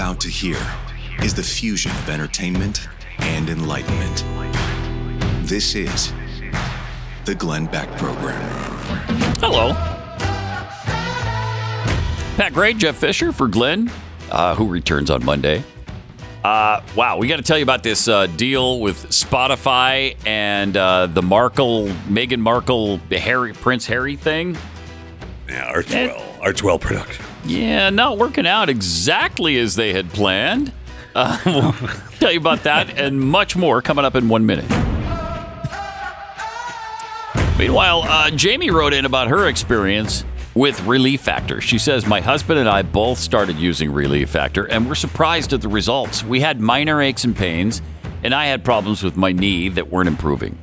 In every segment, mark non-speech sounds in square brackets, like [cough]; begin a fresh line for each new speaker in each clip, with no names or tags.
What you're about to hear is the fusion of entertainment and enlightenment. This is the Glenn Beck Program.
Hello. Pat Gray, Jeff Fisher for Glenn, uh, who returns on Monday. Uh, wow, we got to tell you about this uh, deal with Spotify and uh, the Markle, Meghan Markle, Harry, Prince Harry thing.
Yeah, Archewell, Archewell production.
Yeah, not working out exactly as they had planned. Uh, [laughs] we'll tell you about that and much more coming up in one minute. Meanwhile, uh, Jamie wrote in about her experience with Relief Factor. She says, My husband and I both started using Relief Factor and were surprised at the results. We had minor aches and pains, and I had problems with my knee that weren't improving.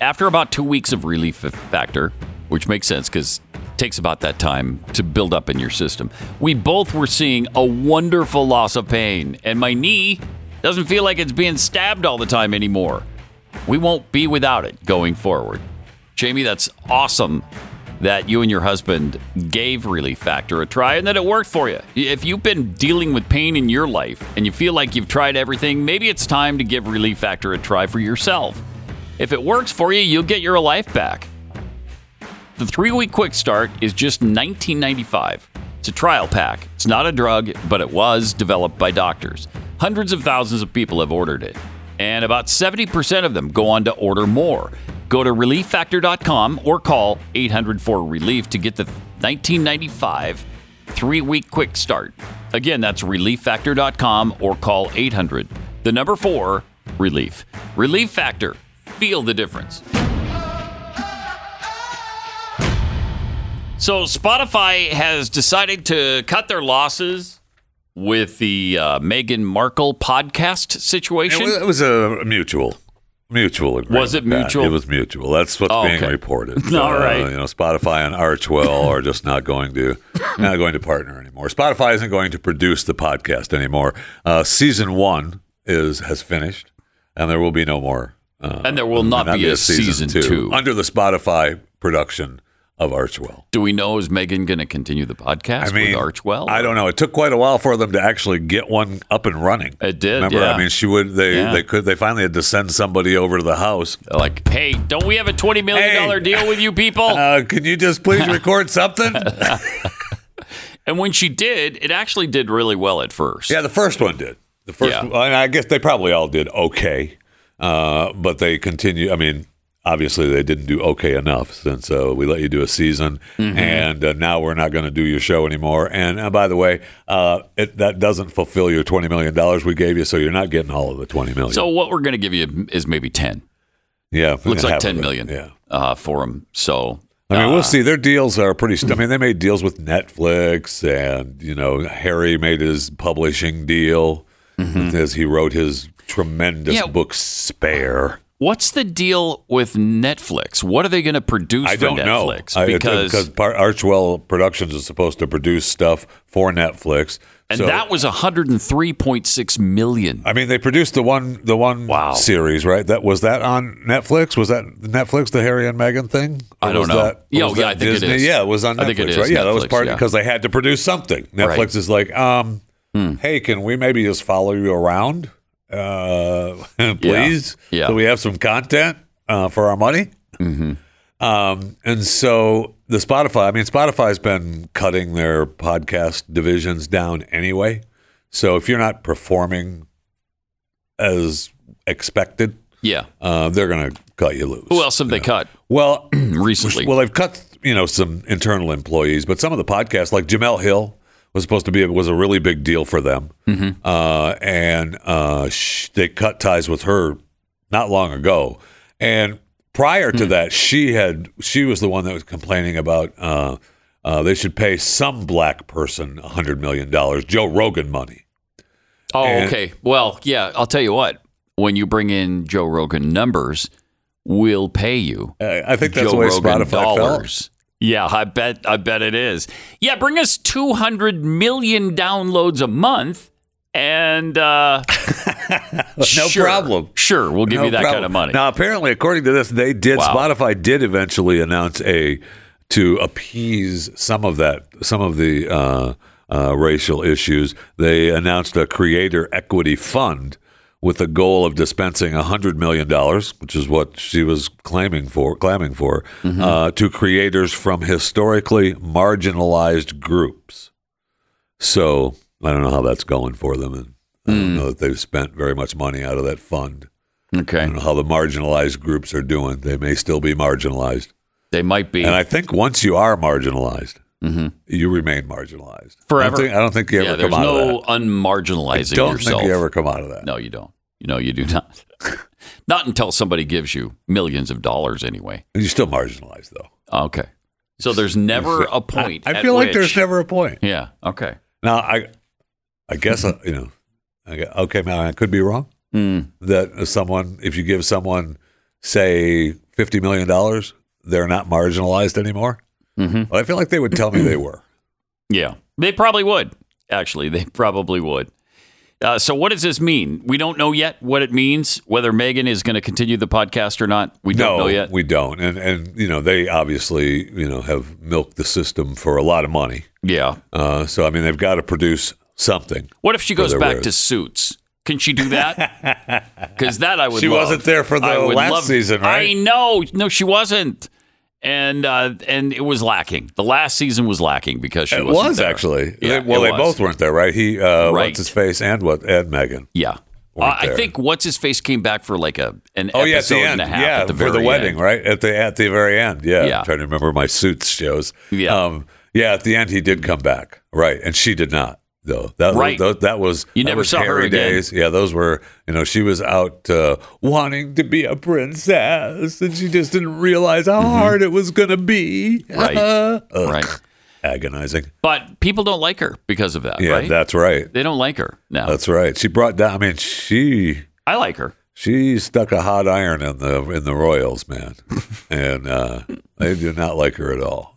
After about two weeks of Relief Factor, which makes sense because takes about that time to build up in your system, we both were seeing a wonderful loss of pain, and my knee doesn't feel like it's being stabbed all the time anymore. We won't be without it going forward. Jamie, that's awesome that you and your husband gave Relief Factor a try and that it worked for you. If you've been dealing with pain in your life and you feel like you've tried everything, maybe it's time to give Relief Factor a try for yourself. If it works for you, you'll get your life back. The three week quick start is just $19.95. It's a trial pack. It's not a drug, but it was developed by doctors. Hundreds of thousands of people have ordered it, and about 70% of them go on to order more. Go to relieffactor.com or call 800 4 Relief to get the 1995 three week quick start. Again, that's relieffactor.com or call 800 the number 4 Relief. Relief Factor. Feel the difference. So, Spotify has decided to cut their losses with the uh, Meghan Markle podcast situation.
It was, it was a mutual. Mutual agreement.
Was it mutual?
It was mutual. That's what's
Oh,
being
okay.
reported. [laughs]
All right.
You know, Spotify and Archewell are just not going to not going to partner anymore. Spotify isn't going to produce the podcast anymore. Uh, season one is has finished, and there will be no more. Uh,
And there will not be a season two.
under the Spotify production of Archewell.
Do we know is Meghan going to continue the podcast
I mean,
with Archewell?
I don't know. It took quite a while for them to actually get one up and running.
It did,
Remember,
yeah.
I mean, she would. They
Yeah.
they could. They finally had to send somebody over to the house.
Like, hey, don't we have a twenty million dollar
Hey.
deal with you people? [laughs]
Uh, can you just please [laughs] record something? [laughs]
and when she did, it actually did really well at first.
yeah, the first one did. The first,
Yeah.
one, and I guess they probably all did okay, uh, but they continue. I mean, obviously they didn't do okay enough since uh, we let you do a season,
Mm-hmm.
and uh, now we're not going to do your show anymore. And uh, by the way, uh, it, that doesn't fulfill your twenty million dollars we gave you, so you're not getting all of the 20 million
So what we're going to give you is maybe ten.
yeah,
Looks like
half of
ten
it,
million.
Yeah.
Uh, for them. So
I mean,
uh,
we'll see. Their deals are pretty. St- I mean, they made deals with Netflix, and you know, Harry made his publishing deal as he wrote his tremendous
Mm-hmm. Yeah.
book Spare.
What's the deal with Netflix? What are they going to produce
I
for
don't know
Netflix?
I-
because
because Par- Archewell Productions is supposed to produce stuff for Netflix,
and
So-
that was 103.6 million.
I mean, they produced the one the one
Wow.
series, right? That was that on Netflix. Was that Netflix, the Harry and Meghan thing? Or
I don't know.
That,
Yeah, yeah, I think it
Disney?
is.
Yeah, it was on Netflix,
I think it is
right? Yeah, that was
Netflix,
part
yeah.
because they had to produce something. Netflix
Right. Hmm.
is like, um, hey, can we maybe just follow you around, uh, [laughs] please?
Yeah.
So we have some content uh, for our money. Mm-hmm. Um, and so the Spotify, I mean, Spotify's been cutting their podcast divisions down anyway. So if you're not performing as expected,
Yeah.
uh, they're going to cut you loose.
Who else have they cut
Well, [clears throat]
recently?
well, they've cut you know some internal employees, but some of the podcasts, like Jemele Hill, was supposed to be was a really big deal for them,
Mm-hmm.
uh, and uh, sh- they cut ties with her not long ago. And prior to that, she had she was the one that was complaining about uh, uh, they should pay some black person a hundred million dollars, Joe Rogan money.
oh,
and-
okay. Well, yeah, I'll tell you what. When you bring in Joe Rogan numbers, we'll pay you.
I think that's
Joe
the way
Rogan
Spotify felt.
Yeah, I bet I bet it is. Yeah, bring us 200 million downloads a month and uh [laughs]
No
sure,
problem.
Sure, we'll give
No
you that kind of money.
Now, apparently, according to this, they did.
Wow.
Spotify did eventually announce a to appease some of that, some of the uh, uh, racial issues. They announced a creator equity fund with the goal of dispensing $100 million, which is what she was claiming for, claiming for, uh, to creators from historically marginalized groups. So I don't know how that's going for them. And I don't know that they've spent very much money out of that fund. I
Okay.
don't know how the marginalized groups are doing. They may still be marginalized.
They might be.
And I think once you are marginalized, you remain marginalized.
Forever.
I don't think, I don't think you ever
there's
come out
no
of that.
unmarginalizing
don't
yourself.
think you ever come out of that.
No, you don't. You know, you do not. [laughs] not until somebody gives you millions of dollars anyway.
You're still marginalized, though.
Okay. So there's never a point.
I
at
feel like
which-
there's never a point.
Yeah. Okay.
Now, I, I guess uh, you know. I, okay, man, I could be wrong.
Mm.
That someone, if you give someone, say, fifty million dollars, they're not marginalized anymore.
Mhm.
But I feel like they would tell me they were. [clears throat]
Yeah. They probably would. Actually, they probably would. Uh, so, what does this mean? We don't know yet what it means. Whether Meghan is going to continue the podcast or not, we don't
no,
know yet.
we don't. And and you know they obviously you know have milked the system for a lot of money.
yeah.
Uh, so I mean they've got to produce something.
What if she goes back to suits? Can she do that? [laughs] Because that I would.
She
love.
wasn't there for the last
love-
season, right?
I know. No, she wasn't. And uh, and it was lacking. The last season was lacking because she
It was
there.
actually.
Yeah,
They- well, they
was.
both weren't there, right? He, uh,
Right.
what's his face, and what, and Meghan.
Yeah. Uh, I think what's his face came back for like a an
Oh yeah,
episode
the end.
and a half
yeah,
at the
for the wedding,
end.
right? At the at the very end. Yeah,
Yeah.
I'm trying to remember my suits shows.
Yeah.
um, yeah. At the end, he did come back, right? And she did not, though. That
Right.
was, that was
You never
was
saw her again.
days. Yeah, those were. You know, she was out uh, wanting to be a princess, and she just didn't realize how hard it was going to be.
Mm-hmm. Right. [laughs]
Ugh.
Right.
Agonizing.
But people don't like her because of that,
Yeah,
right?
that's right.
they don't like her. No.
That's right. She brought down. I mean, she
I like her.
She stuck a hot iron in the in the Royals, man, [laughs] and uh, they do not like her at all.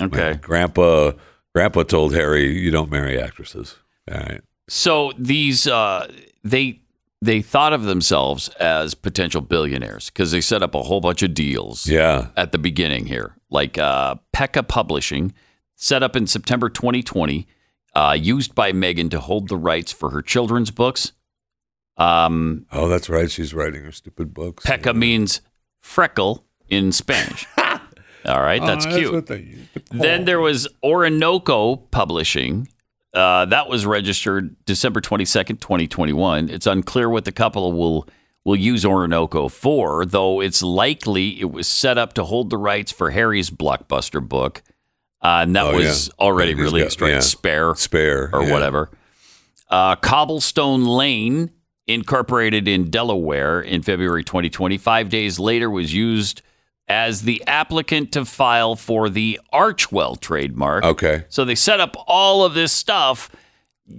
Okay.
Grandpa, Grandpa told Harry, "You don't marry actresses." All right.
So these uh, they they thought of themselves as potential billionaires because they set up a whole bunch of deals
Yeah.
at the beginning here, like uh, Peca Publishing, set up in September 2020, uh, used by Meghan to hold the rights for her children's books. Um,
Oh, that's right. She's writing her stupid books.
Peca means freckle in Spanish. [laughs] All right, that's cute.
they used
Then there was Orinoco Publishing. Uh, that was registered December 22nd, 2021. It's unclear what the couple will will use Orinoco for, though it's likely it was set up to hold the rights for Harry's blockbuster book. Uh, and that
Oh,
was
yeah.
already
he's got-
released, right?
yeah.
Spare
Spare
or
yeah.
whatever. Uh, Cobblestone Lane, incorporated in Delaware in February 2020, five days later was used as the applicant to file for the Archewell trademark.
Okay.
So they set up all of this stuff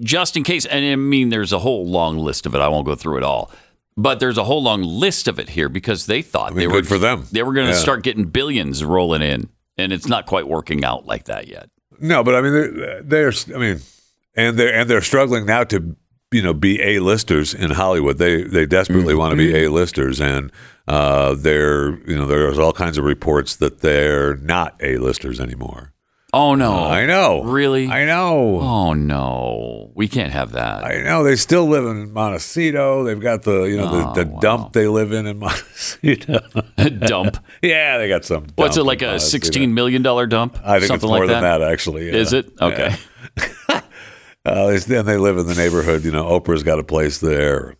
just in case. And I mean, there's a whole long list of it. I won't go through it all. But there's a whole long list of it here because they thought
mean,
they
good
were
for them.
They were going to
Yeah.
start getting billions rolling in, and it's not quite working out like that yet.
No, but I mean, they're, they're I mean, and they're and they're struggling now to you know be a listers in Hollywood. They they desperately want to be
Mm-hmm.
a listers, and uh, they're you know there's all kinds of reports that they're not a listers anymore.
Oh no!
I know,
Really?
I know.
Oh no, we can't have that.
I know they still live in Montecito. They've got the you know
Oh,
the, the
wow.
dump they live in in [laughs] Montecito. [laughs]
dump.
yeah, they got some.
What's it like a
Montecito.
sixteen million dollar dump?
I think
Something
it's more
like
than that, actually. yeah.
Is it okay? [laughs]
Uh, then they live in the neighborhood. You know, Oprah's got a place there.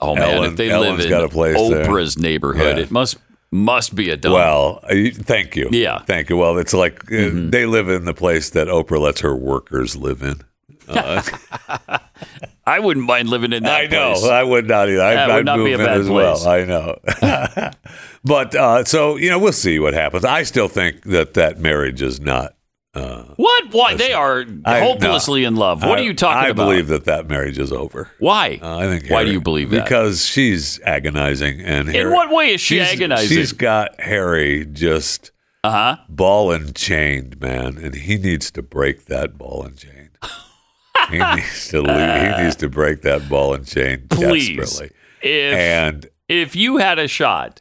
Oh man,
Ellen-
if they
Ellen's
live in
got a place there.
Oprah's neighborhood,
Yeah.
it must must be a dump.
Well, uh, thank you.
Yeah. Mm-hmm.
Thank you. Well, it's like uh, they live in the place that Oprah lets her workers live in. [laughs]
I wouldn't mind living in that
I know.
place.
I would not either.
That would
I'd
not be a bad
as
place.
well. I know. [laughs] but uh, so, you know, we'll see what happens. I still think that that marriage is not.
What? Why? They are
I-
hopelessly in love. What
I-
are you talking
I
about?
I believe that that marriage is over.
Why?
Uh, I think.
Why
Harry-
do you believe that?
Because she's agonizing, and
in what way is she
she's-
agonizing?
She's got Harry just
Uh huh.
ball and chained, man, and he needs to break that ball and chain. he [laughs] needs to leave, he needs to break that ball and chain
Please,
desperately.
if
And
if you had a shot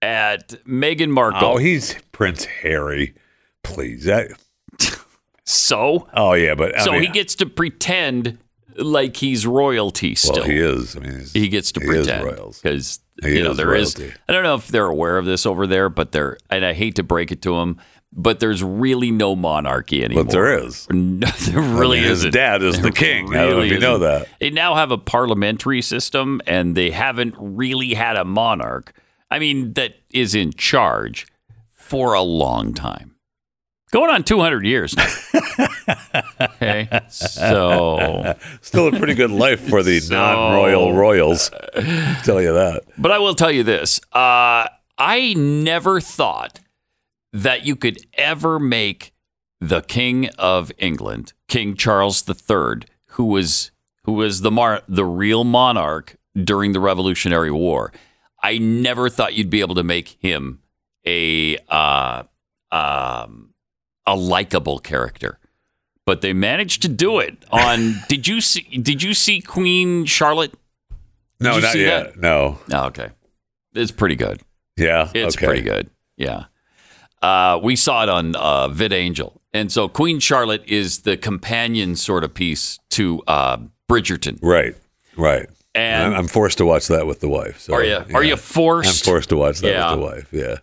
at Meghan Markle,
oh, he's Prince Harry. Please, that,
So,
Oh yeah, but I
so
mean,
he gets to pretend like he's royalty still.
well, he is. I mean, he's-
he gets to
he
pretend
royals.
because you know
is
there is.
royalty.
I don't know if they're aware of this over there, but they're and I hate to break it to them, but there's really no monarchy anymore.
But there is. [laughs]
No, there really
I mean, his
isn't.
dad is the king. I don't know if you know
isn't.
that.
They now have a parliamentary system, and they haven't really had a monarch. I mean, that is in charge for a long time, going on 200 years now. [laughs] okay, so
Still a pretty good life for the
So-
non-royal royals. I'll tell you that.
But I will tell you this: uh, I never thought that you could ever make the King of England, King Charles III, who was who was the mar- the real monarch during the Revolutionary War. I never thought you'd be able to make him a uh, um, a likable character. But they managed to do it on. [laughs] did you see? Did you see Queen Charlotte?
No,
you
not yet. No.
Oh, okay. It's pretty good.
Yeah.
It's
okay.
pretty good. Yeah. Uh, we saw it on uh, VidAngel. And so Queen Charlotte is the companion sort of piece to uh, Bridgerton.
Right. Right.
And
I'm, I'm forced to watch that with the wife. So,
are you are you forced?
I'm forced to watch that
Yeah.
with the wife. Yeah.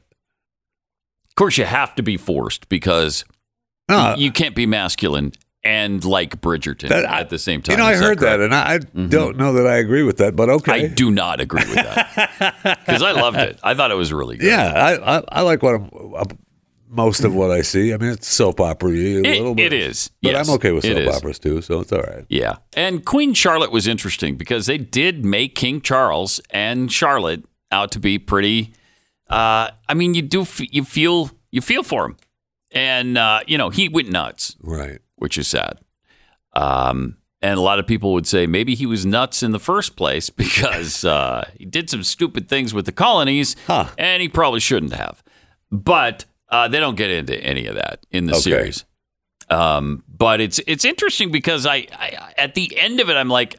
Of course, you have to be forced because
No,
you can't be masculine and like Bridgerton
That- I-
at the same time.
you know, I heard that,
correct?
and I, I don't know that I agree with that, but okay.
I do not agree with that [laughs] because I loved it. I thought it was really good.
Yeah, I, I, I like what I'm, uh, most of what I see. I mean, it's soap opera a
It-
little bit.
it is.
but
Yes,
I'm okay with soap operas too, so it's all right.
Yeah. And Queen Charlotte was interesting because they did make King Charles and Charlotte out to be pretty uh I mean you do f- you feel you feel for him. And uh you know, he went nuts,
Right.
which is sad. Um and a lot of people would say maybe he was nuts in the first place [laughs] because uh, he did some stupid things with the colonies,
Huh.
and he probably shouldn't have. But uh, they don't get into any of that in the
Okay.
series. Um, but it's it's interesting because I, I at the end of it I'm like,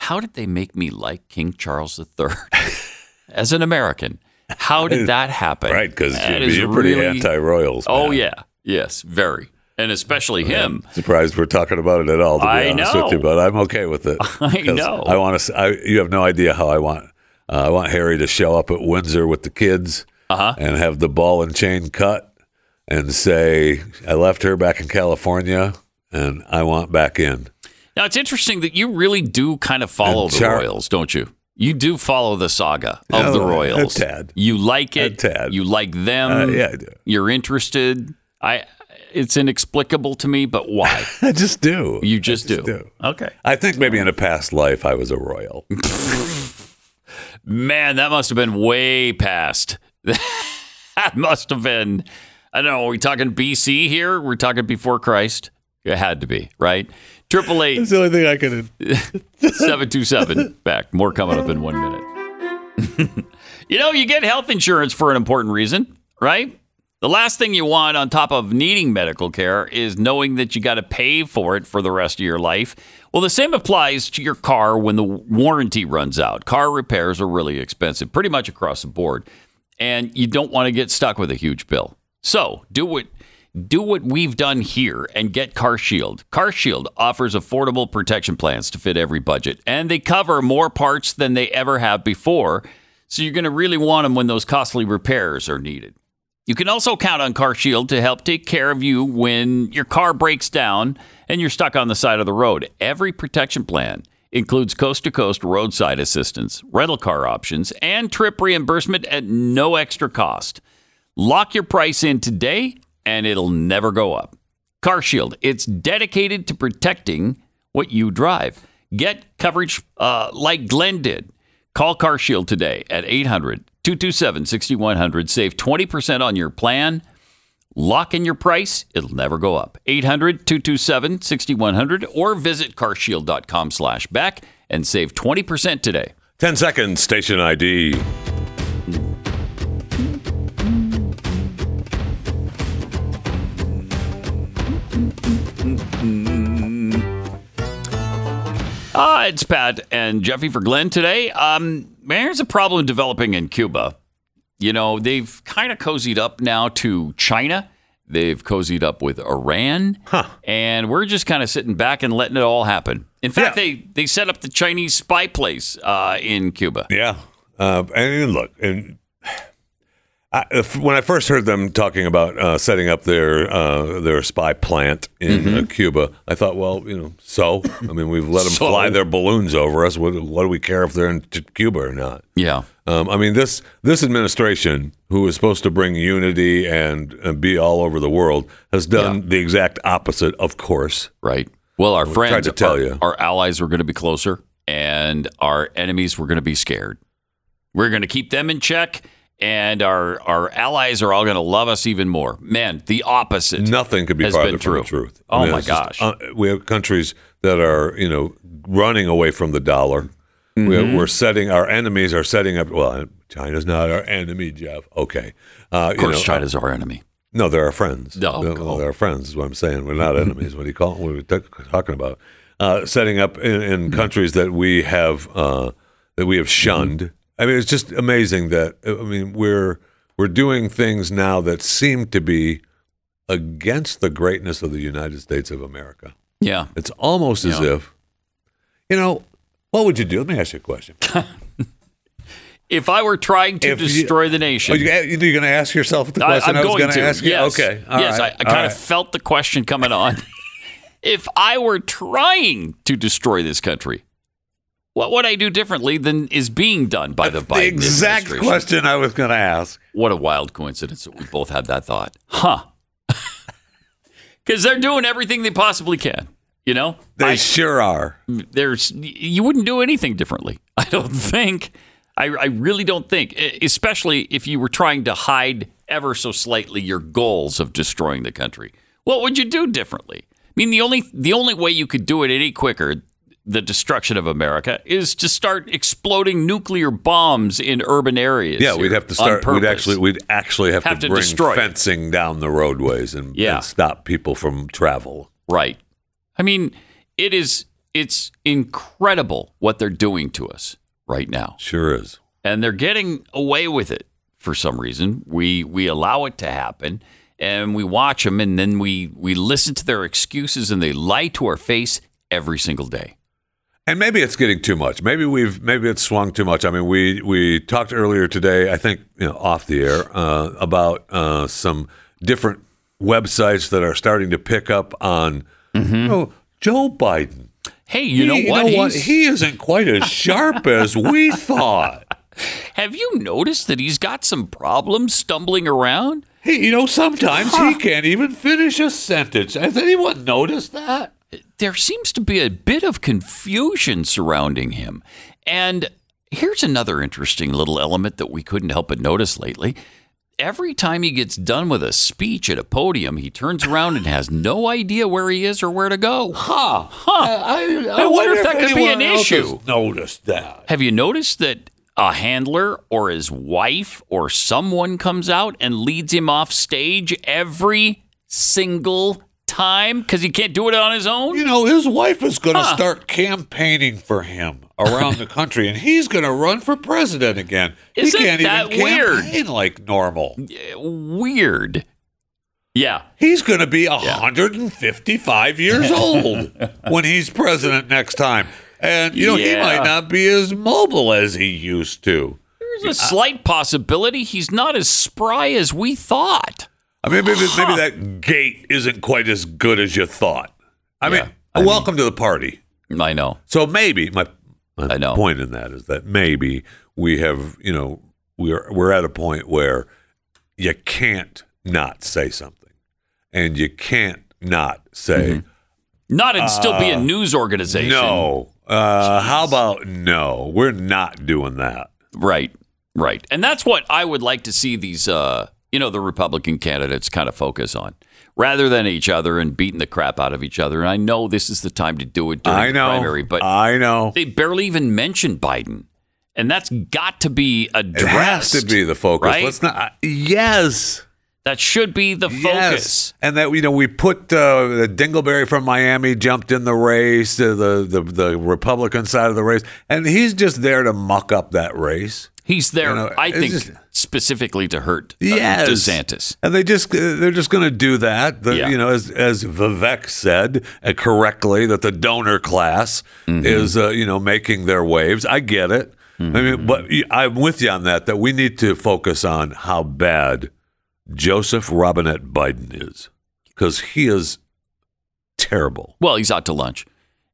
how did they make me like King Charles III [laughs] as an American? How did that happen?
Right, because you're, you're pretty
really-
anti-royals.
Oh yeah, yes, very, and especially him.
Surprised we're talking about it at all. To be
I
honest
know.
with you, but I'm okay with it. [laughs]
I know.
I want to. I, you have no idea how I want. Uh, I want Harry to show up at Windsor with the kids
Uh-huh.
and have the ball and chain cut and say, "I left her back in California, and I want back in."
Now it's interesting that you really do kind of follow the Royals, don't you? You do follow the saga of
Oh,
the
a
Royals.
tad.
You like it.
A tad.
You like them.
Uh, yeah, I do.
You're interested. I. It's inexplicable to me, but why? [laughs]
I just do.
You just,
just
do.
do.
Okay.
I think maybe in a past life I was a royal. [laughs]
Man, that must have been way past. [laughs] that must have been. I don't know. Are we talking BC here? We're talking before Christ. It had to be right. Triple eight
That's the only thing I could. [laughs]
727 back. More coming up in one minute. [laughs] you know, you get health insurance for an important reason, right? The last thing you want on top of needing medical care is knowing that you got to pay for it for the rest of your life. Well, the same applies to your car when the warranty runs out. Car repairs are really expensive, pretty much across the board, and you don't want to get stuck with a huge bill. So, do what do what we've done here and get CarShield. CarShield offers affordable protection plans to fit every budget, and they cover more parts than they ever have before. So you're going to really want them when those costly repairs are needed. You can also count on CarShield to help take care of you when your car breaks down and you're stuck on the side of the road. Every protection plan includes coast to coast roadside assistance, rental car options, and trip reimbursement at no extra cost. Lock your price in today and it'll never go up. CarShield, it's dedicated to protecting what you drive. Get coverage uh, like Glenn did. Call CarShield today at 800 227 6100. Save 20% on your plan. Lock in your price, it'll never go up. 800 227 6100 or visit carshield.com slash back and save 20% today.
10 seconds, station ID.
Uh, it's Pat and Jeffy for Glenn today. Um, there's a problem developing in Cuba. You know, they've kind of cozied up now to China. They've cozied up with Iran, and we're just kind of sitting back and letting it all happen. In fact,
Yeah.
they they set up the Chinese spy place uh, in Cuba.
Yeah. Uh, and look, and I, when I first heard them talking about uh, setting up their uh, their spy plant in
Mm-hmm.
uh, Cuba, I thought, well, you know, so I mean, we've let them
So?
fly their balloons over us. What, what do we care if they're in t- Cuba or not?
Yeah,
Um, I mean, this this administration, who is supposed to bring unity and, and be all over the world, has done the exact opposite. Of course,
right. Well, our friends,
to tell
our,
you.
our allies were going to be closer, and our enemies were going to be scared. We're going to keep them in check, and our our allies are all going to love us even more. Man, the opposite.
nothing could be farther from the truth.
Oh, my
it's just,
gosh.
uh, we have countries that are, you know, running away from the dollar.
Mm-hmm.
We're, we're setting our enemies are setting up. Well, China's not our enemy, Jeff. Okay, uh,
Of course, China's our enemy.
No, they're our friends.
No,
They're- they're our friends. Is what I'm saying. We're not [laughs] enemies. what do you call? What are we t- talking about? Uh, setting up in,
Mm-hmm.
countries that we have uh, that we have shunned. I mean, it's just amazing that uh, I mean we're we're doing things now that seem to be against the greatness of the United States of America.
Yeah.
It's almost as if, you know, what would you do? Let me ask you a question. [laughs]
If I were trying to
If you-
destroy the nation,
Are you, you're going to ask yourself the question
am
I, was
going to
ask you?
Yes.
Okay. all
yes,
right,
I, I kind of felt the question coming on. [laughs] if I were trying to destroy this country, what would I do differently than is being done by the Biden
the exact question I was going to ask.
What a wild coincidence that we both had that thought. Huh. [laughs] Because they're doing everything they possibly can. You know,
They
I-
sure are.
there's you wouldn't do anything differently. [laughs] I don't think. I, I really don't think, especially if you were trying to hide ever so slightly your goals of destroying the country. What would you do differently? I mean, the only the only way you could do it any quicker, the destruction of America, is to start exploding nuclear bombs in urban areas.
Yeah, we'd have to start. We'd actually, we'd actually have,
Have
to,
to
bring
destroy it.
fencing down the roadways and,
Yeah.
and stop people from travel.
Right. I mean, it is it's incredible what they're doing to us right now.
Sure is.
And they're getting away with it for some reason. We we allow it to happen and we watch them and then we we listen to their excuses and they lie to our face every single day.
And maybe it's getting too much. Maybe we've maybe it's swung too much. I mean, we we talked earlier today. I think you know off the air uh, about uh, some different websites that are starting to pick up on. Oh, Joe Biden.
Hey, you know
He-
what?
He isn't quite as sharp as we [laughs] thought.
have you noticed that he's got some problems stumbling around?
Hey, you know, sometimes he can't even finish a sentence. Has anyone noticed that?
There seems to be a bit of confusion surrounding him. And here's another interesting little element that we couldn't help but notice lately. Every time he gets done with a speech at a podium, he turns around and has no idea where he is or where to go.
Huh. Uh, I, I,
I wonder if that could be an issue.
Noticed that.
Have you noticed that a handler or his wife or someone comes out and leads him off stage every single time because he can't do it on his own?
You know, his wife is going to
Huh.
start campaigning for him around the country, and he's going to run for president again.
Isn't
he can't
that
even
weird?
campaign like normal.
Weird. Yeah.
He's going to be 155 years [laughs] old when he's president next time. And, you know, he might not be as mobile as he used to.
There's a slight possibility he's not as spry as we thought.
I mean, maybe, maybe that gait isn't quite as good as you thought. I
Yeah,
mean, welcome to the party.
I know.
So maybe my, my
I know.
point in that is that maybe we have, you know, we're we're at a point where you can't not say something, and you can't not say
Not and still be a news organization.
no. Uh, how about no? We're not doing that.
Right. Right. And that's what I would like to see these uh you know, the Republican candidates kind of focus on. Rather than each other and beating the crap out of each other. And I know this is the time to do it during
I
the
know.
primary, but
I know.
they barely even mentioned Biden. And that's got to be addressed.
It has to be the focus.
right?
Let's not. uh, yes.
That should be the focus.
Yes, and that you know we put uh, the Dingleberry from Miami jumped in the race, uh, the the the Republican side of the race, and he's just there to muck up that race.
He's there,
You know,
I think,
just-
specifically to hurt uh,
Yes.
DeSantis.
And they just they're just going to do that. The,
Yeah.
You know, as as Vivek said uh, correctly, that the donor class
Mm-hmm.
is uh, you know making their waves. I get it. I
Mm-hmm.
mean, but I'm with you on that. That we need to focus on how bad Joseph Robinette Biden is because he is terrible.
Well, he's out to lunch,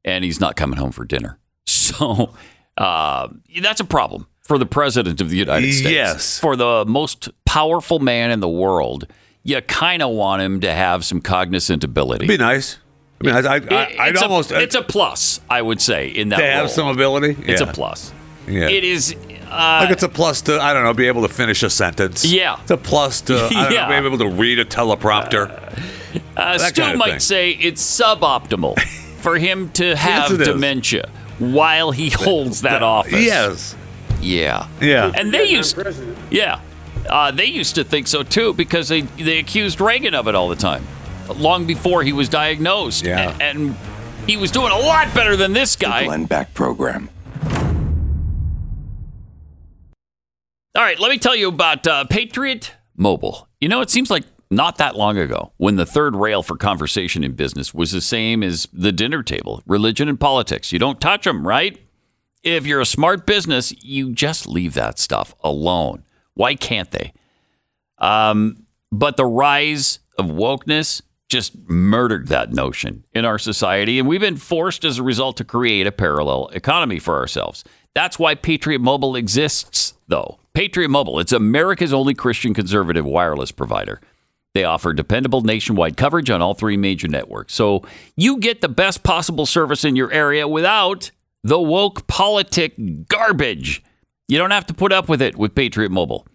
and he's not coming home for dinner. [laughs] So uh, that's a problem for the president of the United States.
Yes.
for the most powerful man in the world, you kind of want him to have some cognizant ability.
It'd be nice. I mean, I, I,
it's
almost
a, it's a plus, I would say, in that
to have
role.
some ability.
It's
Yeah.
a plus.
Yeah.
It is. Uh,
Like it's a plus to I don't know be able to finish a sentence.
Yeah.
it's a plus to I don't
Yeah.
know be able to read a teleprompter.
Uh,
That
Stu
kind of
might
thing.
say it's suboptimal [laughs] for him to have
is.
dementia while he holds that office.
yes,
Yeah.
yeah.
And they used, yeah, uh, they used to think so too because they they accused Reagan of it all the time, long before he was diagnosed.
Yeah.
A- and he was doing a lot better than this
The
guy.
Glenn Beck Program.
All right, let me tell you about uh, Patriot Mobile. You know, it seems like not that long ago when the third rail for conversation in business was the same as the dinner table religion and politics. You don't touch them, right? If you're a smart business, you just leave that stuff alone. Why can't they? Um, but the rise of wokeness just murdered that notion in our society, and we've been forced as a result to create a parallel economy for ourselves. That's why Patriot Mobile exists, though. Patriot Mobile, it's America's only Christian conservative wireless provider. They offer dependable nationwide coverage on all three major networks. So you get the best possible service in your area without the woke politic garbage. You don't have to put up with it with Patriot Mobile.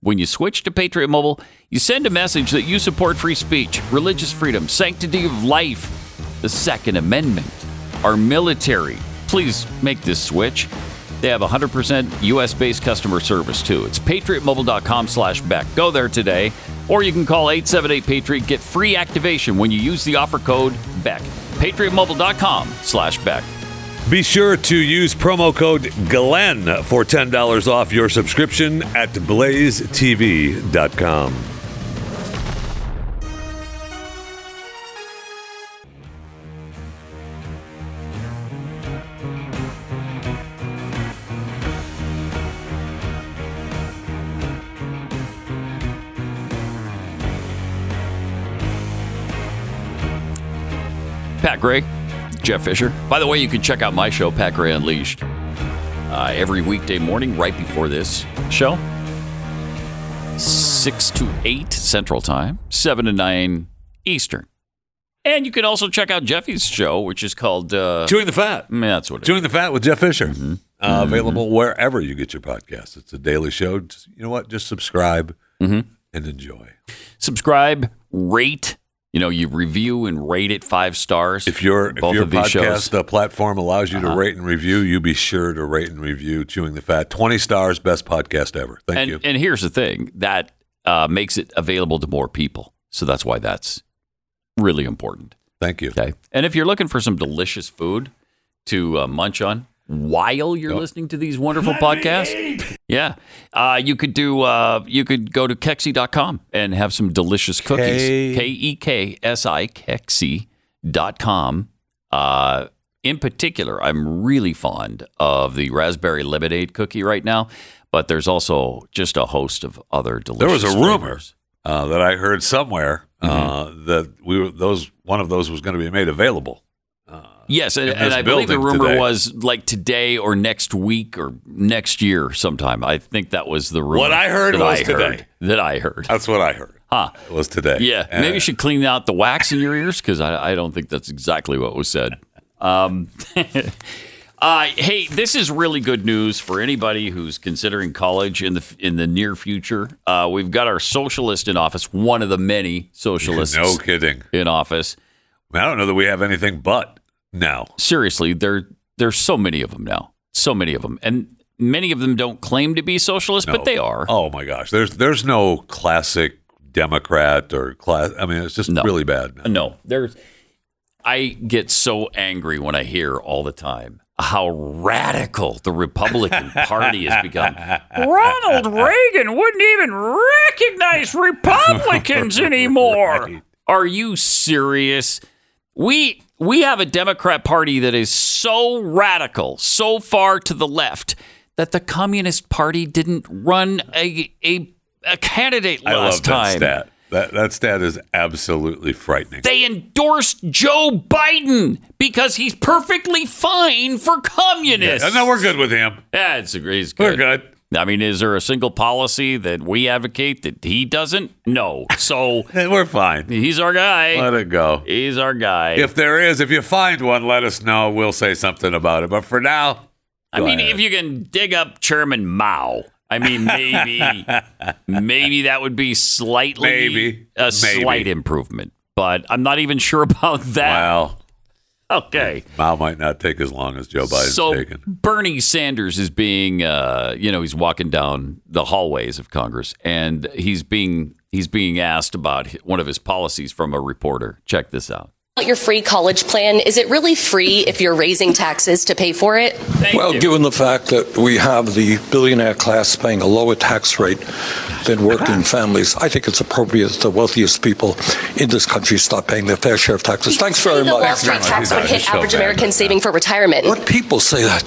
When you switch to Patriot Mobile, you send a message that you support free speech, religious freedom, sanctity of life, the Second Amendment, our military. Please make this switch. They have 100% US-based customer service too. It's patriotmobile.com slash Beck. Go there today, or you can call 878-PATRIOT. Get free activation when you use the offer code BECK. patriotmobile.com slash Beck.
Be sure to use promo code GLENN for $10 off your subscription at blazetv.com.
Pat Gray, Jeff Fisher. By the way, you can check out my show, Pat Gray Unleashed, uh, every weekday morning right before this show. 6 to 8 Central Time, 7 to 9 Eastern. And you can also check out Jeffy's show, which is called. Uh,
Chewing the Fat.
I that's what it is.
Chewing the Fat with Jeff Fisher.
Mm-hmm.
Uh, available wherever you get your podcast. It's a daily show. Just, you know what? Just subscribe
Mm-hmm.
and enjoy.
Subscribe, rate. You know, you review and rate it five stars.
If your if
both
your
of these shows. Uh-huh.
podcast uh, platform allows you to rate and review, you be sure to rate and review Chewing the Fat. 20 stars, best podcast ever. Thank
and,
you.
and here's the thing that uh, makes it available to more people. So that's why that's really important.
Thank you.
Okay. And if you're looking for some delicious food to uh, munch on while you're listening to these wonderful podcasts, yeah, uh, you could do. Uh, you could go to Keksi.com and have some delicious cookies.
K-
e k s i Keksi.com. Uh, in particular, I'm really fond of the raspberry lemonade cookie right now, but there's also just a host of other delicious.
There was a rumor uh, that I heard somewhere uh,
Mm-hmm.
that we were, those one of those was going to be made available.
Yes, and, and I believe the rumor
today.
was like today or next week or next year sometime. I think that was the rumor.
What I heard
that
was
I
today.
that I heard.
That's what I heard.
Huh.
It was today.
Yeah,
And-
maybe you should clean out the wax in your ears because I, I don't think that's exactly what was said. Um, [laughs] uh, hey, this is really good news for anybody who's considering college in the in the near future. Uh, we've got our socialist in office, one of the many [laughs] socialists
No kidding.
in office.
I don't know that we have anything but now.
seriously, there there's so many of them now, so many of them, and many of them don't claim to be socialist, but they are.
Oh my gosh, there's there's no classic Democrat or class. I mean, it's just
No.
really bad. now.
No, there's. I get so angry when I hear all the time. how radical the Republican [laughs] Party has become. Ronald Reagan wouldn't even recognize Republicans [laughs] anymore. Are you serious? We we have a Democrat Party that is so radical, so far to the left that the Communist Party didn't run a a, a candidate
I
last
love
time.
that stat. That that stat is absolutely frightening.
They endorsed Joe Biden because he's perfectly fine for communists.
And no, we're good with him.
Yeah, it's, he's
We're
good. I mean, is there a single policy that we advocate that he doesn't? No. So [laughs]
We're fine.
he's our guy.
Let it go.
He's our guy.
If there is, if you find one, let us know. We'll say something about it. But for now,
I mean,
ahead.
if you can dig up Chairman Mao, I mean, maybe, [laughs] maybe that would be slightly
Maybe.
a
Maybe.
slight improvement. But I'm not even sure about that.
well,
Okay.
Mao might not take as long as Joe Biden's
so
taken.
Bernie Sanders is being, uh, you know, he's walking down the hallways of Congress, and he's being he's being asked about one of his policies from a reporter. Check this out.
Your free college plan, is it really free if you're raising taxes to pay for it?
Thank
Well,
you.
given the fact that we have the billionaire class paying a lower tax rate than working families, I think it's appropriate that the wealthiest people in this country stop paying their fair share of taxes. Thanks very
the Wall
much.
Street tax would hit average
bad.
Americans saving for retirement.
What people say that?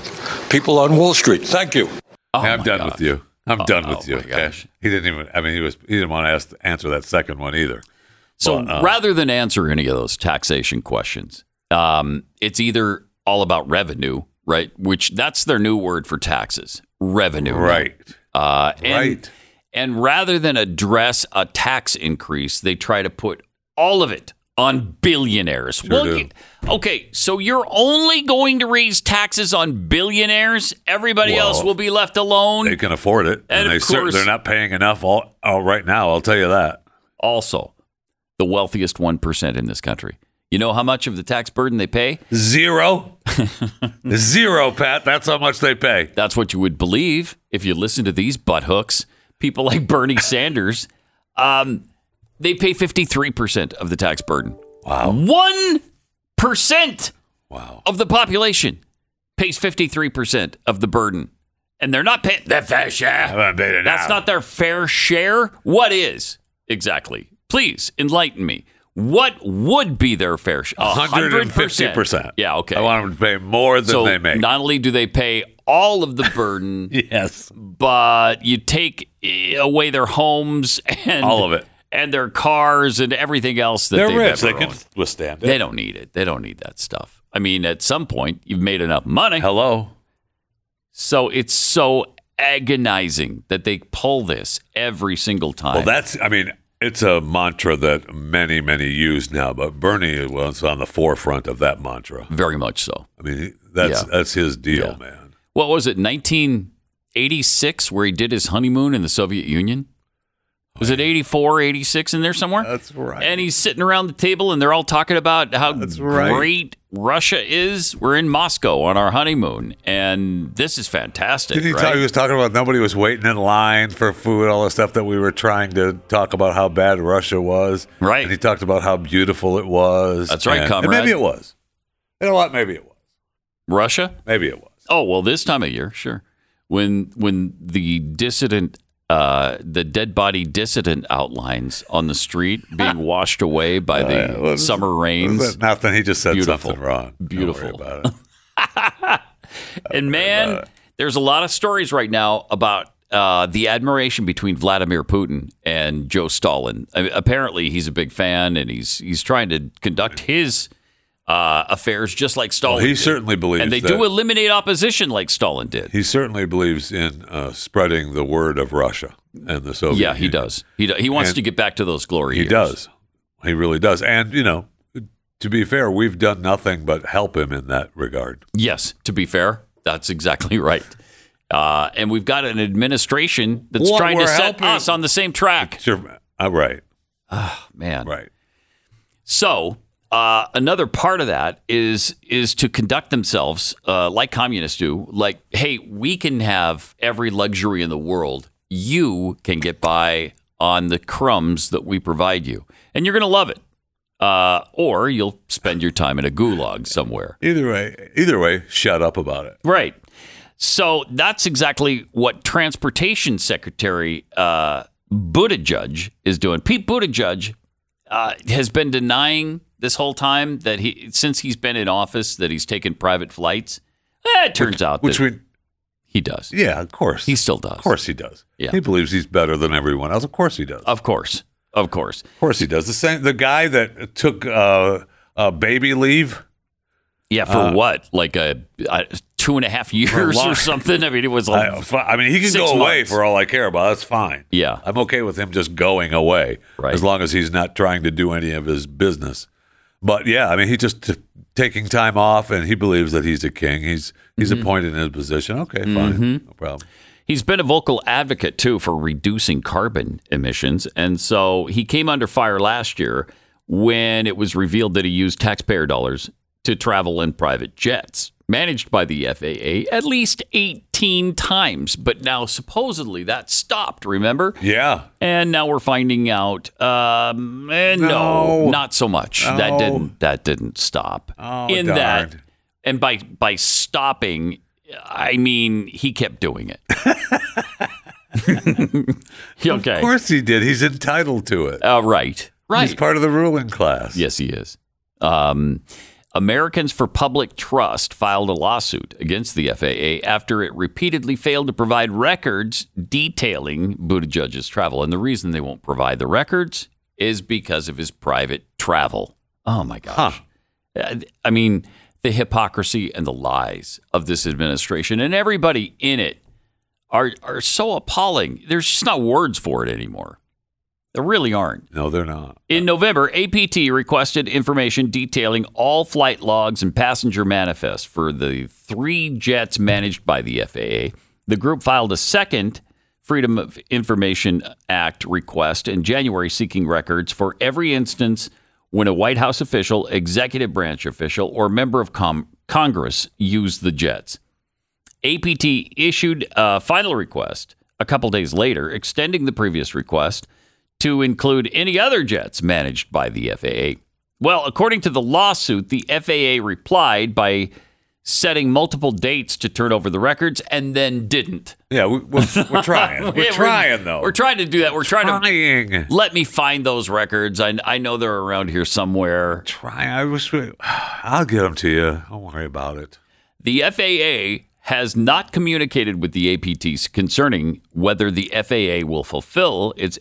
People on Wall Street. Thank you.
Oh
I'm done
gosh.
with you. I'm done with
oh
you.
my
okay?
gosh.
He didn't even. I mean, he was. He didn't want to ask, answer that second one either.
So
Well, uh,
rather than answer any of those taxation questions, um, it's either all about revenue, right? Which that's their new word for taxes, revenue.
Right.
Uh, and,
Right.
And rather than address a tax increase, they try to put all of it on billionaires.
Sure
you- okay, so you're only going to raise taxes on billionaires. Everybody
Well,
else will be left alone.
They can afford it,
And
and, they
course-
they're not paying enough all, all right now. I'll tell you that.
also, the wealthiest 1% in this country. You know how much of the tax burden they pay?
Zero. [laughs] Zero, Pat. That's how much they pay.
That's what you would believe if you listen to these butt hooks. People like Bernie [laughs] Sanders, um, they pay 53% of the tax burden.
Wow.
1%
Wow.
of the population pays 53% of the burden. And they're not paying their fair share.
haven't paid it
That's not their fair share. What is exactly? Please enlighten me. What would be their fair share?
150%.
Yeah, okay.
I want them to pay more than
so
they make.
not only do they pay all of the burden, [laughs]
yes.
but you take eh, away their homes and
All of it.
and their cars and everything else that
They're
they've
rich. They can
owned.
withstand it.
They don't need it. They don't need that stuff. I mean, at some point, you've made enough money.
Hello.
So it's so agonizing that they pull this every single time.
Well, that's, I mean, it's a mantra that many, many use now, but Bernie was on the forefront of that mantra.
very much so.
I mean, that's
Yeah.
that's his deal,
Yeah.
man.
What was it, 1986, where he did his honeymoon in the Soviet Union? Was it 84, 86 in there somewhere?
That's right.
And he's sitting around the table and they're all talking about how
That's right.
great Russia is. We're in Moscow on our honeymoon and this is fantastic.
Didn't he,
right?
talk, he was talking about nobody was waiting in line for food, all the stuff that we were trying to talk about how bad Russia was.
Right.
And he talked about how beautiful it was.
That's right,
and,
comrade.
and maybe it was. You know what? Maybe it was.
Russia?
Maybe it was.
Oh, well, this time of year, sure. When when the dissident uh, the dead body dissident outlines on the street [laughs] being washed away by the
Uh, well,
summer rains.
Nothing. He just said
Beautiful.
something wrong.
Beautiful.
about it. [laughs]
And man, there's a lot of stories right now about uh, the admiration between Vladimir Putin and Joe Stalin. I apparently, he's a big fan, and he's he's trying to conduct his uh, affairs just like Stalin.
Well, he
did.
certainly believes
and they do eliminate opposition like Stalin did.
He certainly believes in uh, spreading the word of Russia and the Soviet
yeah, he
Union.
does. He do, he wants
And
to get back to those glory.
He
years.
does. He really does. And, you know, to be fair, we've done nothing but help him in that regard.
Yes, to be fair, that's exactly [laughs] right. Uh, and we've got an administration that's trying to set
helping-
us on the same track.
Sure. Uh, right.
Oh, man,
Right.
So uh, another part of that is is to conduct themselves uh, like communists do. Like, hey, we can have every luxury in the world. You can get by on the crumbs that we provide you, and you're going to love it. uh, or you'll spend your time in a gulag somewhere.
Either way, either way, shut up about it.
Right. So that's exactly what Transportation Secretary uh, Buttigieg is doing. Pete Buttigieg uh, has been denying this whole time that he, since he's been in office, that he's taken private flights. Eh, it turns out
Which
that
we,
he does.
yeah, of course,
He still does.
Of course, he does.
Yeah.
he believes he's better than everyone else. Of course, he does. Of course,
Of course. Of course.
he does. The same. The guy that took uh, uh, baby leave.
Yeah, for what? Like a, a two and a half years or something? I mean, it was [laughs]
I,
like,
I mean, he can go away
months.
for all I care about. That's fine.
Yeah.
I'm okay with him just going away,
Right.
as long as he's not trying to do any of his business. But yeah, I mean, he just t- taking time off, and he believes that he's a king. He's he's
Mm-hmm.
appointed in his position. Okay, fine, no problem.
He's been a vocal advocate too for reducing carbon emissions. And so he came under fire last year when it was revealed that he used taxpayer dollars to travel in private jets managed by the FAA at least 18 times. But now supposedly that stopped, remember?
Yeah,
And now we're finding out um, eh, no.
No.
not so much. That didn't that didn't stop.
Oh,
in that and by by stopping I mean he kept doing it. [laughs] [laughs] okay.
of course he did. He's entitled to it.
Uh, right. Right.
He's part of the ruling class.
Yes, he is. Um, Americans for Public Trust filed a lawsuit against the FAA after it repeatedly failed to provide records detailing Buttigieg's travel. And the reason they won't provide the records is because of his private travel. Oh my gosh. Uh, I mean, the hypocrisy and the lies of this administration and everybody in it are are so appalling. There's just not words for it anymore. There really aren't.
No, they're not.
In November, APT requested information detailing all flight logs and passenger manifests for the three jets managed by the FAA. The group filed a second Freedom of Information Act request in January seeking records for every instance when a White House official, executive branch official, or member of com- Congress used the jets. APT issued a final request a couple days later, extending the previous request to include any other jets managed by the FAA. Well, according to the lawsuit, the FAA replied by setting multiple dates to turn over the records and then didn't.
Yeah, we, we're, we're trying. [laughs] We're
Yeah,
trying though.
We're trying to do that. We're trying to
trying.
let me find those records. I, I know they're around here somewhere.
Trying. I wish uh, we. I'll get them to you. Don't worry about it.
The FAA has not communicated with the APTs concerning whether the FAA will fulfill its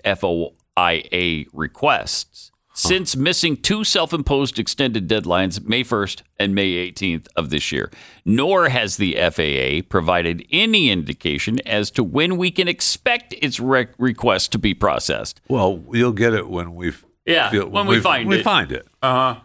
FOIA requests since missing two self imposed extended deadlines, May 1st and May 18th of this year. Nor has the FAA provided any indication as to when we can expect its re- request to be processed.
Well, you'll get it when we.
Yeah, when we find
we
it.
find it. Uh huh.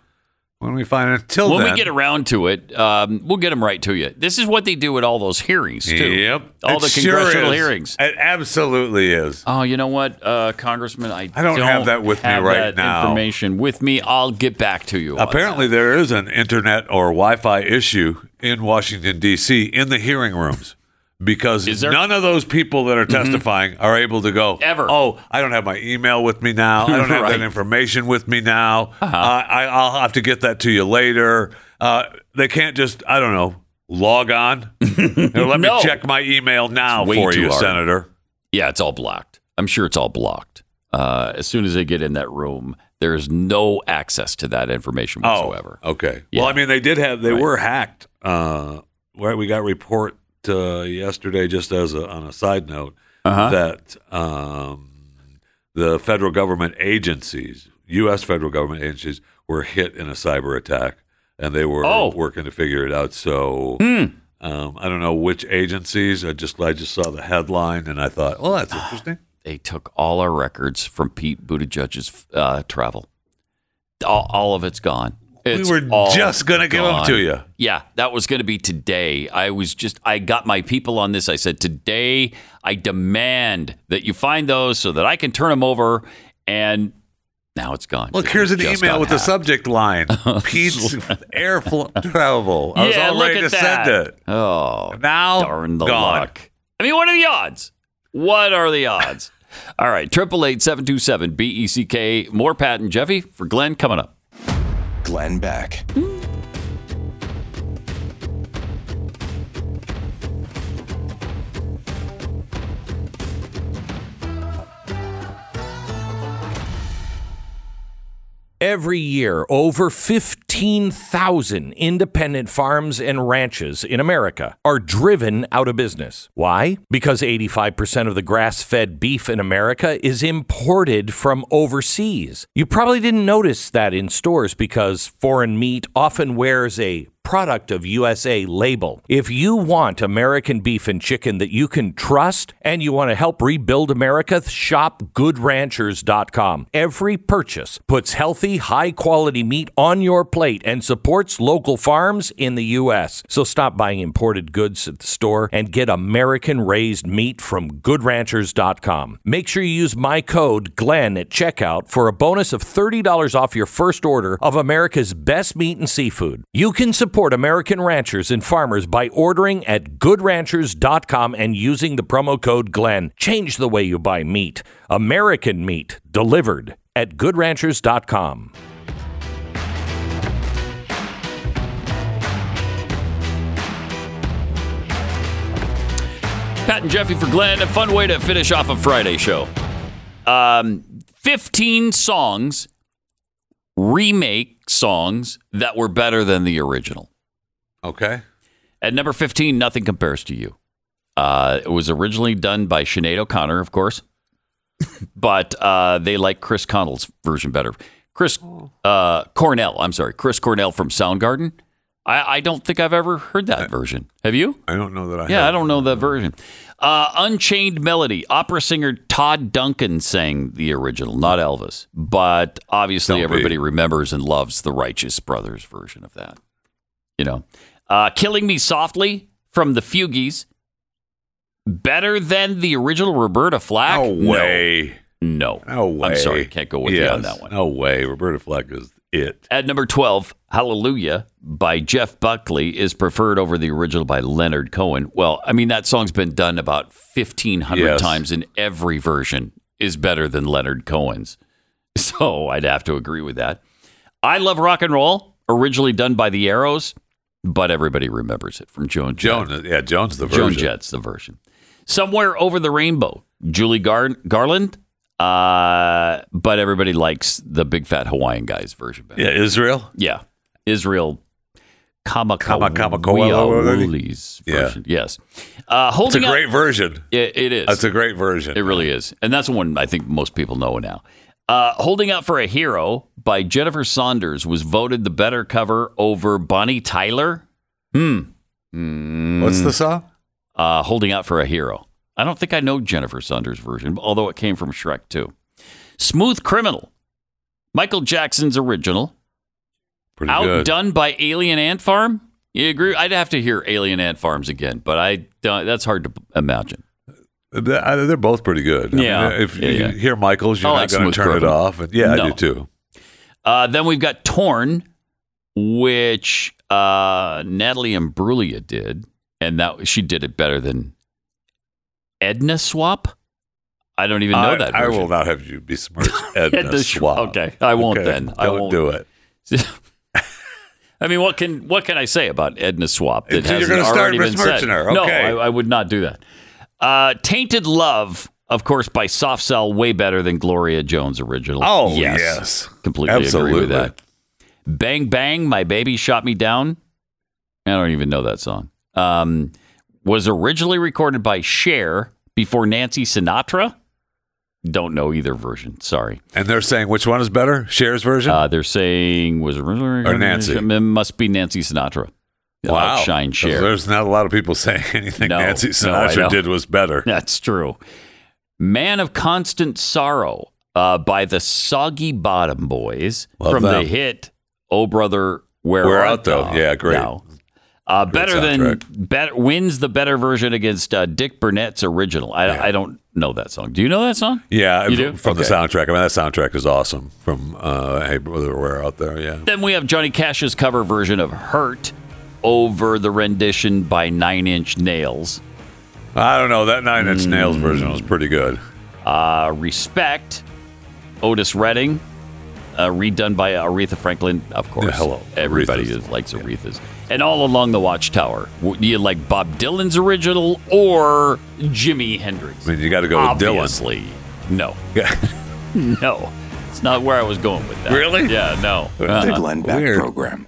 When we find it. Until
When
then,
we get around to it, um, we'll get them right to you. This is what they do at all those hearings, too.
Yep.
All
It
the
sure
congressional
is.
hearings.
It absolutely is.
Oh, you know what, uh, Congressman? I,
I don't have that with me right
that
now.
Information with me. I'll get back to you. on
Apparently, there is an internet or Wi-Fi issue in Washington D.C. in the hearing rooms because
there? Mm-hmm.
none of those people that are testifying are able to go
Ever.
Oh, I don't have my email with me now. I don't [laughs] have
Right.
that information with me now.
Uh-huh.
Uh, I, I'll have to get that to you later. Uh, they can't just I don't know log on. [laughs] Here, let
No.
me check my email now for you,
hard.
Senator.
Yeah, it's all blocked. I'm sure it's all blocked. Uh, as soon as they get in that room, there is no access to that information whatsoever.
Oh, okay.
Yeah.
Well, I mean, they did have they
Right.
were hacked. Uh, right, we got report uh, yesterday. Just as a, on a side note,
Uh-huh.
that um, the federal government agencies, U.S. federal government agencies, were hit in a cyber attack, and they were
Oh.
working to figure it out. So. Um, I don't know which agencies. I just I just saw the headline and I thought, well, that's interesting.
They took all our records from Pete Buttigieg's uh, travel. All, all of it's gone. It's
we were just gonna give them to you.
Yeah, that was going to be today. I was just, I got my people on this. I said, today, I demand that you find those so that I can turn them over. And now it's gone.
Look, here's an email with the subject line: [laughs] Pete's [laughs] air fl- travel. I was
yeah,
all ready to
that.
send it.
Oh,
Now,
darn the
gone.
luck. I mean, what are the odds? What are the odds? All right, triple eight seven two seven B E C K. More Pat and Jeffy for Glenn coming up.
Glenn Beck. Mm.
Every year, over 15,000 independent farms and ranches in America are driven out of business. Why? Because 85% of the grass fed beef in America is imported from overseas. You probably didn't notice that in stores because foreign meat often wears a product of USA label. If you want American beef and chicken that you can trust and you want to help rebuild America, shop goodranchers.com. Every purchase puts healthy, high quality meat on your plate and supports local farms in the U.S. So stop buying imported goods at the store and get American raised meat from goodranchers.com. Make sure you use my code GLENN at checkout for a bonus of $30 off your first order of America's best meat and seafood. You can support American ranchers and farmers by ordering at goodranchers.com and using the promo code GLENN. Change the way you buy meat. American meat delivered at goodranchers.com.
Pat and Jeffy for Glenn. A fun way to finish off a Friday show. Um, 15 songs, remake songs that were better than the original.
Okay.
At number 15, Nothing Compares to You. Uh, it was originally done by Sinead O'Connor, of course, [laughs] but uh, they like Chris Connell's version better. Chris uh, Cornell, I'm sorry, Chris Cornell from Soundgarden. I, I don't think I've ever heard that version. Have you?
I don't know that I
Yeah,
have.
I don't know that version. Uh, Unchained Melody. Opera singer Todd Duncan sang the original, not Elvis. But obviously,
Don't be.
everybody remembers and loves the Righteous Brothers version of that. You know, uh, Killing Me Softly from the Fugees. Better than the original Roberta Flack?
No way.
No.
No way.
I'm sorry, can't go with you on that one.
No way. Roberta Flack is it.
At number 12, Hallelujah by Jeff Buckley is preferred over the original by Leonard Cohen. Well, I mean, that song's been done about 1,500
Yes.
times, and every version is better than Leonard Cohen's. [laughs] So I'd have to agree with that. I Love Rock and Roll, originally done by the Arrows, but everybody remembers it from Joan Jett.
Joan, yeah, Joan's the
Joan
version.
Jett's the version. Somewhere Over the Rainbow, Julie Gar- Garland, uh, but everybody likes the Big Fat Hawaiian Guys version better.
Yeah, Israel.
Yeah. Israel
Kama- Kamakawia's Yeah.
version. Yes. Uh,
It's a
holding up-
great version.
It, it is.
That's a great version.
it really is. And that's the one I think most people know now. Uh, Holding Out for a Hero by Jennifer Saunders was voted the better cover over Bonnie Tyler. Hmm.
What's the song?
Uh, Holding Out for a Hero. I don't think I know Jennifer Saunders' version, although it came from Shrek 2. Smooth Criminal. Michael Jackson's original.
Pretty good.
Outdone by Alien Ant Farm? You agree? I'd have to hear Alien Ant Farms again, but I don't, that's hard to imagine.
They're uh, both pretty good. I
Yeah.
mean, if
Yeah,
you
yeah.
hear Michael's, you're
I
not
like
going to turn it off. And yeah, I do too.
Uh, then we've got Torn, which uh, Natalie Imbruglia did, and that she did it better than Ednaswap. I don't even know
I,
that.
I will not have you besmirch [laughs] Edna, Ednaswap.
Okay, I won't
Okay?
then. I
Don't
won't.
do it. [laughs]
I mean, what can what can I say about Ednaswap that
So
hasn't already been said?
her.
No, I, I would not do that. Uh, Tainted Love, of course, by Soft Cell, way better than Gloria Jones' original.
Oh, yes.
completely agree with that. Bang Bang, My Baby Shot Me Down. I don't even know that song. Um, was originally recorded by Cher before Nancy Sinatra. Don't know either version. Sorry.
And they're saying which one is better? Cher's version?
Uh, they're saying was originally
Or Nancy.
It must be Nancy Sinatra.
wow.
Shine Cher.
There's not a lot of people [laughs] saying anything
No,
Nancy
no,
Sinatra did was better.
That's true. Man of Constant Sorrow uh, by the Soggy Bottom Boys
Love
from
them.
the hit Oh Brother Where,
Where
Art?
Thou? Yeah, great.
Now, Uh, better than better wins the better version against uh, Dick Burnett's original. I, I don't know that song. Do you know that song?
Yeah,
You do?
from the soundtrack. I mean, that soundtrack is awesome. From uh, Hey Brother, Where Out There? Yeah.
Then we have Johnny Cash's cover version of Hurt over the rendition by Nine Inch Nails.
I don't know. That Nine Inch Nails
Hmm.
version was pretty good.
Uh, Respect, Otis Redding. uh, redone by Aretha Franklin, of course.
Yeah, hello,
Everybody
Aretha's.
likes Aretha's. And all along the Watchtower. W- Do you like Bob Dylan's original or Jimi Hendrix?
I mean, you got to go with Dylan.
Obviously. No.
Yeah. [laughs] [laughs]
No. It's not where I was going with that.
Really?
Yeah, no.
The
Uh-uh.
Glenn Beck
Weird.
Program.